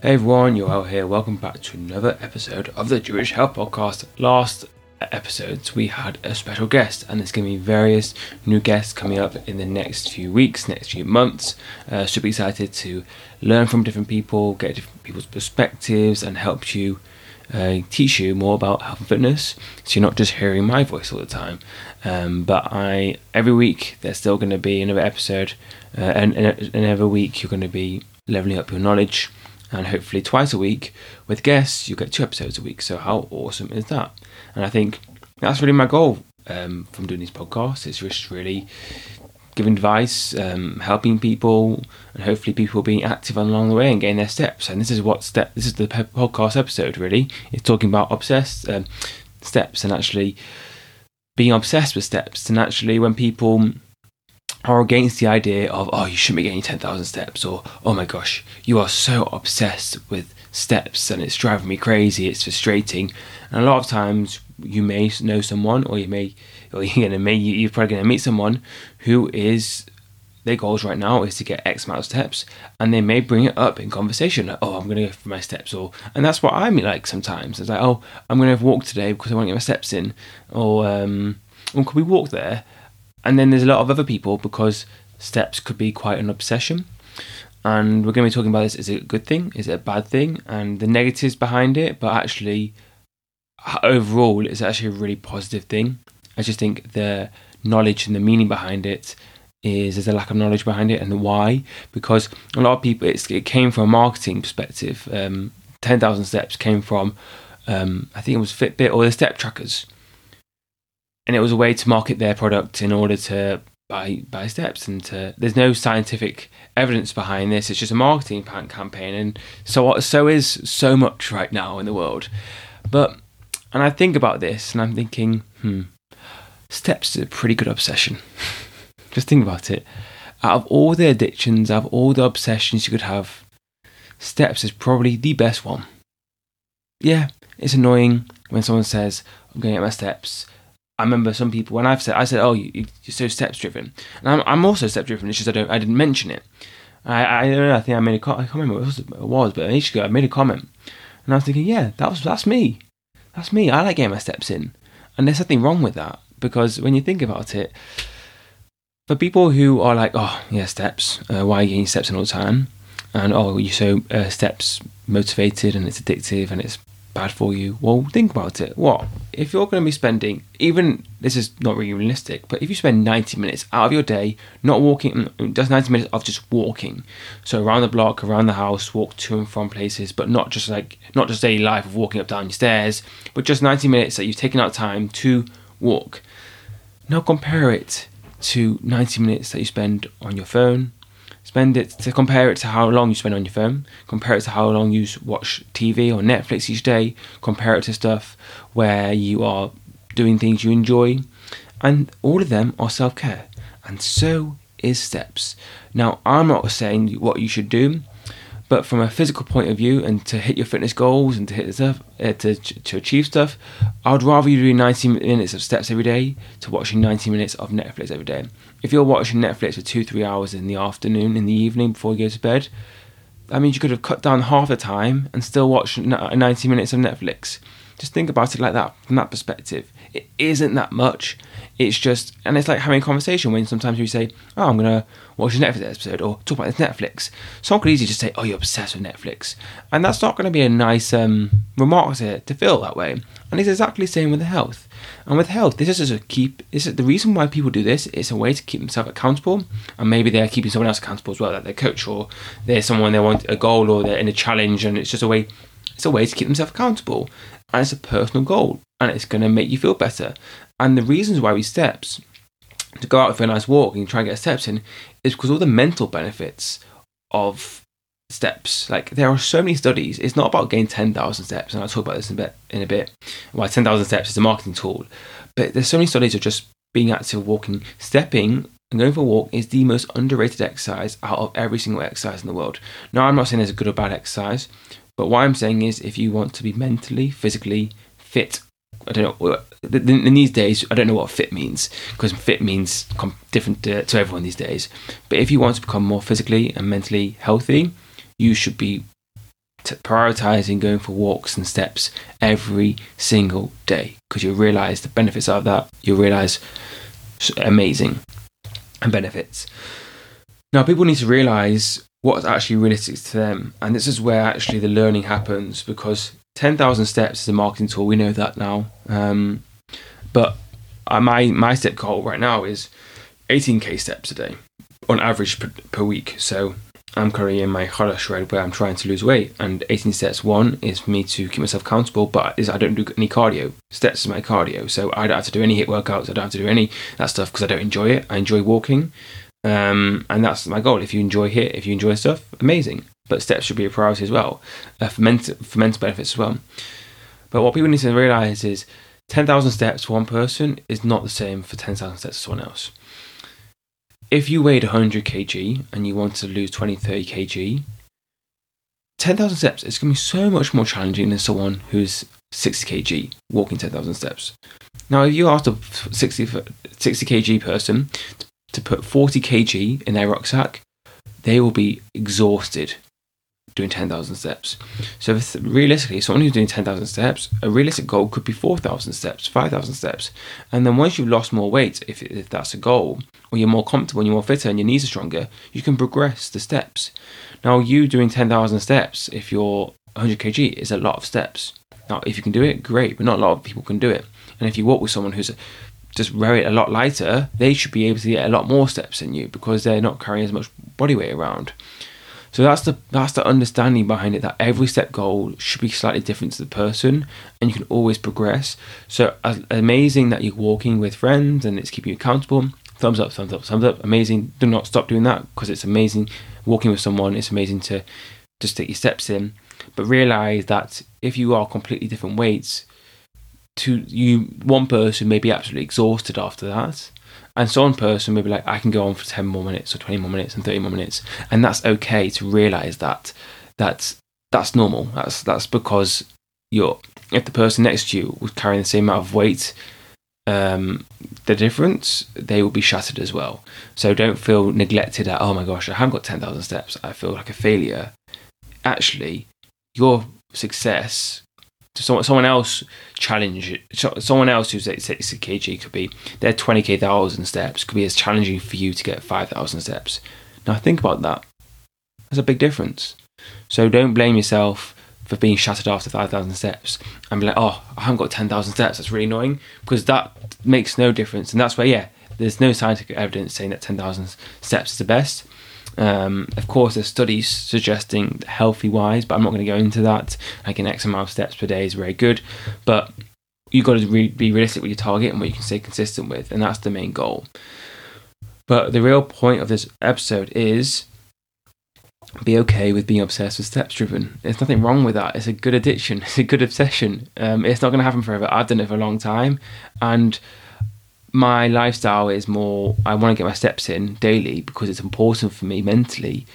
Hey everyone, Yoel here. Welcome back to another episode of the Jewish Health Podcast. Last episodes, we had a special guest, and there's going to be various new guests coming up in the next few weeks, next few months. Uh, super excited to learn from different people, get different people's perspectives, and help you uh, teach you more about health and fitness. So you're not just hearing my voice all the time. Um, but I every week there's still going to be another episode, uh, and, and, and every week you're going to be leveling up your knowledge and hopefully twice a week with guests you get two episodes a week. So how awesome is that? And i think that's really my goal um, from doing these podcasts. It's just really giving advice um, helping people and hopefully people being active along the way and getting their steps. And this is what step this is the podcast episode really. It's talking about obsessed um, steps and actually being obsessed with steps. And actually when people are against the idea of oh you shouldn't be getting 10,000 steps or oh my gosh you are so obsessed with steps and it's driving me crazy it's frustrating and a lot of times you may know someone or you may or you're gonna may you're probably gonna meet someone who is their goals right now is to get X amount of steps, and they may bring it up in conversation. Like, oh, I'm to go for my steps, or and that's what I'm like sometimes. It's like, oh, I'm to walk today because I want to get my steps in, or um, well, could we walk there? And then there's a lot of other people because steps could be quite an obsession. And we're going to be talking about this. Is it a good thing? Is it a bad thing? And the negatives behind it. But actually, overall, it's actually a really positive thing. I just think the knowledge and the meaning behind it is there's a lack of knowledge behind it and why because a lot of people it came from a marketing perspective um, 10,000 steps came from um, I think it was Fitbit or the step trackers and it was a way to market their product in order to buy buy steps and to, there's no scientific evidence behind this. It's just a marketing campaign and so so is so much right now in the world. But and I think about this and I'm thinking hmm steps is a pretty good obsession. Just think about it. Out of all the addictions out of all the obsessions you could have steps is probably the best one. Yeah it's annoying when someone says I'm going to get my steps I remember some people when I've said I said, "Oh, you, are so steps driven," and I'm, I'm also step driven. It's just I don't I didn't mention it. I I don't know. I think I made a co- I can't remember what it was, but ages ago I made a comment, and I was thinking, yeah, that was that's me, that's me. I like getting my steps in, and there's nothing wrong with that because when you think about it, for people who are like, oh yeah, steps, uh, why are you getting steps in all the time? And oh, you're so uh, steps motivated and it's addictive and it's bad for you. Well, think about it. What if you're going to be spending even this is not really realistic, but if you spend 90 minutes out of your day not walking, mm, just 90 minutes of just walking, so around the block, around the house, walk to and from places, but not just like not just daily life of walking up down your stairs, but just 90 minutes that you've taken out time to walk. Now compare it to 90 minutes that you spend on your phone, spend it to compare it to how long you spend on your phone, compare it to how long you watch TV or Netflix each day, compare it to stuff where you are doing things you enjoy, and all of them are self care, and so is steps. Now, I'm not saying what you should do, but from a physical point of view, and to hit your fitness goals and to hit stuff, uh, to to achieve stuff, I would rather you do 90 minutes of steps every day to watching 90 minutes of Netflix every day. If you're watching Netflix for two three hours in the afternoon, in the evening before you go to bed, that means you could have cut down half the time and still watch 90 minutes of Netflix. Just think about it like that from that perspective. It isn't that much. It's just, and it's like having a conversation when sometimes we say, "Oh, I'm gonna watch a Netflix episode," or talk about this Netflix. Someone could easily just say, "Oh, you're obsessed with Netflix," and that's not going to be a nice um, remark to, to feel that way. And it's exactly the same with the health. And with health, this is just a keep. This is the reason why people do this. It's a way to keep themselves accountable, and maybe they're keeping someone else accountable as well, like their coach or they're someone they want a goal or they're in a challenge, and it's just a way. It's a way to keep themselves accountable and it's a personal goal and it's going to make you feel better. And the reasons why we steps to go out for a nice walk and try and get steps in is because all the mental benefits of steps. Like there are so many studies. It's not about getting ten thousand steps, and I'll talk about this in a bit. In a bit, why ten thousand steps is a marketing tool, but there's so many studies of just being active, walking, stepping. And going for a walk is the most underrated exercise out of every single exercise in the world. Now, I'm not saying there's a good or bad exercise, but what I'm saying is, if you want to be mentally, physically fit, I don't know. In these days, I don't know what fit means because fit means different to, everyone these days. But if you want to become more physically and mentally healthy, you should be prioritizing going for walks and steps every single day because you realize the benefits of that. You realize amazing and benefits. Now, people need to realize what's actually realistic to them, and this is where actually the learning happens because 10,000 steps is a marketing tool. We know that now. Um, but uh, my my step goal right now is 18k steps a day on average per, per week. So I'm currently in my harder shred where I'm trying to lose weight, and 18 steps one is for me to keep myself accountable, but is I don't do any cardio. Steps is my cardio, so I don't have to do any HIIT workouts. I don't have to do any that stuff because I don't enjoy it. I enjoy walking, um, and that's my goal. If you enjoy HIIT, if you enjoy stuff, amazing. But steps should be a priority as well uh, for mental for mental benefits as well. But what people need to realize is 10,000 steps for one person is not the same for 10,000 steps for someone else if you weighed 100 kg and you want to lose 20, 30 kg, 10,000 steps is going to be so much more challenging than someone who's 60 kg walking 10,000 steps. Now, if you ask a 60, 60 kg person to put 40 kg in their rucksack, they will be exhausted doing 10,000 steps. So if, realistically, someone who's doing 10,000 steps, a realistic goal could be 4,000 steps, 5,000 steps. And then once you've lost more weight, if, if that's a goal, or you're more comfortable and you're more fitter and your knees are stronger, you can progress the steps. Now, you doing 10,000 steps, if you're 100 kg, is a lot of steps. Now, if you can do it, great, but not a lot of people can do it. And if you walk with someone who's just wear it a lot lighter, they should be able to get a lot more steps than you because they're not carrying as much body weight around. So that's the that's the understanding behind it that every step goal should be slightly different to the person, and you can always progress. So amazing that you're walking with friends and it's keeping you accountable. Thumbs up, thumbs up, thumbs up. Amazing. Do not stop doing that because it's amazing walking with someone. It's amazing to just take your steps in, but realize that if you are completely different weights, to you one person may be absolutely exhausted after that and so one person may be like, I can go on for 10 more minutes or 20 more minutes and 30 more minutes. And that's okay to realize that that's, that's normal. That's, that's because you're, if the person next to you was carrying the same amount of weight, um, the difference, they will be shattered as well. So don't feel neglected at, oh my gosh, I haven't got 10,000 steps. I feel like a failure. Actually, your success someone someone else challenge someone else who's at 60 kg could be their 20k thousand steps could be as challenging for you to get 5,000 steps. Now think about that. That's a big difference. So don't blame yourself for being shattered after 5,000 steps and be like, oh, I haven't got 10,000 steps. That's really annoying because that makes no difference. And that's where, yeah, there's no scientific evidence saying that 10,000 steps is the best. Um, of course, there's studies suggesting healthy wise, but I'm not going to go into that. Like an X amount of steps per day is very good, but you've got to re- be realistic with your target and what you can stay consistent with, and that's the main goal. But the real point of this episode is be okay with being obsessed with steps driven. There's nothing wrong with that. It's a good addiction. It's a good obsession. Um, it's not going to happen forever. I've done it for a long time, and my lifestyle is more I want to get my steps in daily because it's important for me mentally.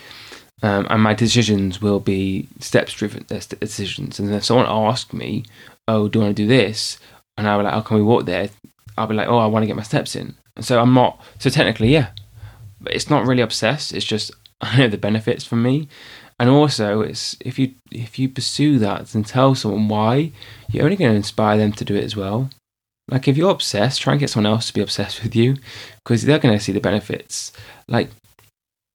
Um, and my decisions will be steps driven uh, decisions. And if someone asks me, "Oh, do you want to do this?" and I'll be like, "How can we walk there?" I'll be like, "Oh, I want to get my steps in." so I'm not. So technically, yeah, but it's not really obsessed. It's just I know the benefits for me, and also it's if you if you pursue that and tell someone why, you're only going to inspire them to do it as well. Like if you're obsessed, try and get someone else to be obsessed with you because they're going to see the benefits. Like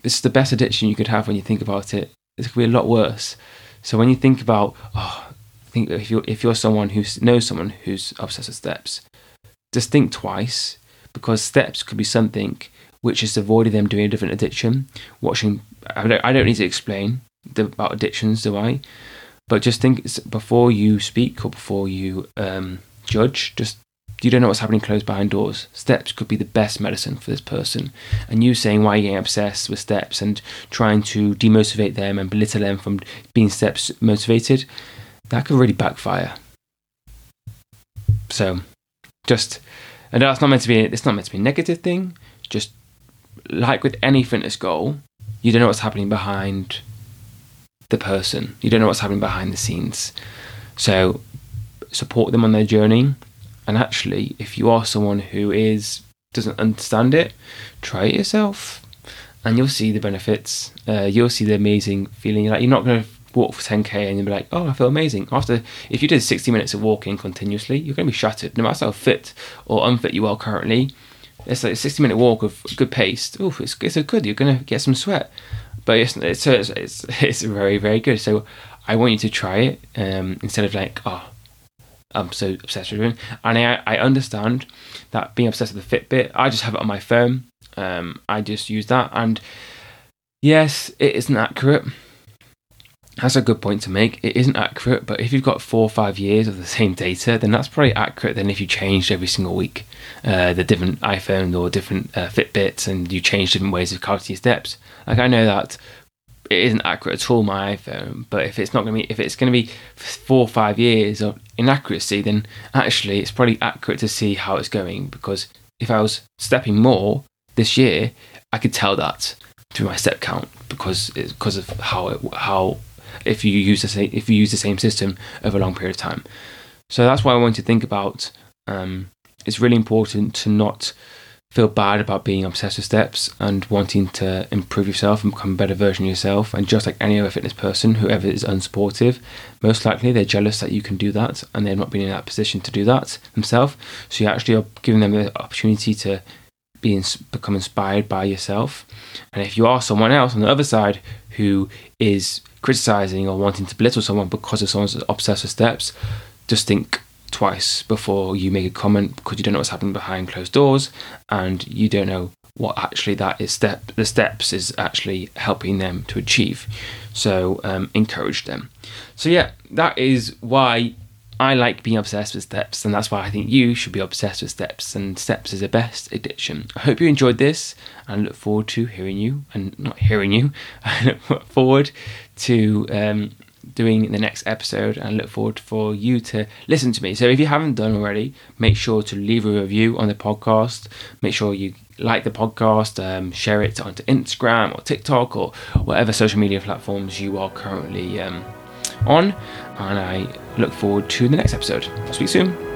it's the best addiction you could have when you think about it. It could be a lot worse. So when you think about, oh, think if you're if you're someone who knows someone who's obsessed with steps, just think twice because steps could be something which has avoided them doing a different addiction. Watching, I don't, I don't need to explain about addictions, do I? But just think before you speak or before you um, judge. Just you don't know what's happening close behind doors. Steps could be the best medicine for this person. And you saying why you're getting obsessed with steps and trying to demotivate them and belittle them from being steps motivated, that could really backfire. So, just, and that's not meant to be, it's not meant to be a negative thing. Just like with any fitness goal, you don't know what's happening behind the person. You don't know what's happening behind the scenes. So, support them on their journey and actually, if you are someone who is doesn't understand it, try it yourself, and you'll see the benefits. Uh, you'll see the amazing feeling. Like you're not going to walk for 10k and you'll be like, oh, I feel amazing. After, if you did 60 minutes of walking continuously, you're going to be shattered. No matter how fit or unfit you are currently, it's like a 60 minute walk of good pace. Oh, it's, it's good. You're going to get some sweat. But it's, it's, it's, it's very, very good. So I want you to try it um, instead of like, oh, I'm so obsessed with doing. And I, I understand that being obsessed with the Fitbit, I just have it on my phone. Um, I just use that. And yes, it isn't accurate. That's a good point to make. It isn't accurate, but if you've got four or five years of the same data, then that's probably accurate than if you changed every single week uh, the different iPhone or different uh, Fitbits and you change different ways of counting your steps. Like I know that it isn't accurate at all my iPhone, but if it's not going to be if it's going to be four or five years of inaccuracy, then actually it's probably accurate to see how it's going because if I was stepping more this year, I could tell that through my step count because it's because of how it how if you use the same if you use the same system over a long period of time. So that's why I want to think about. Um, it's really important to not feel bad about being obsessed with steps and wanting to improve yourself and become a better version of yourself. And just like any other fitness person, whoever is unsupportive, most likely they're jealous that you can do that and they're not being in that position to do that themselves. So you actually are giving them the opportunity to be ins- become inspired by yourself. And if you are someone else on the other side who is criticizing or wanting to belittle someone because of someone's obsessed with steps, just think twice before you make a comment because you don't know what's happening behind closed doors and you don't know what actually that is step the steps is actually helping them to achieve so um, encourage them so yeah that is why I like being obsessed with steps, and that's why I think you should be obsessed with steps. And steps is the best addiction. I hope you enjoyed this, and look forward to hearing you, and not hearing you. I look forward to um, doing the next episode and I look forward for you to listen to me. So if you haven't done already, make sure to leave a review on the podcast. Make sure you like the podcast, um, share it onto Instagram or TikTok or whatever social media platforms you are currently um, on. And I look forward to the next episode. I'll speak soon.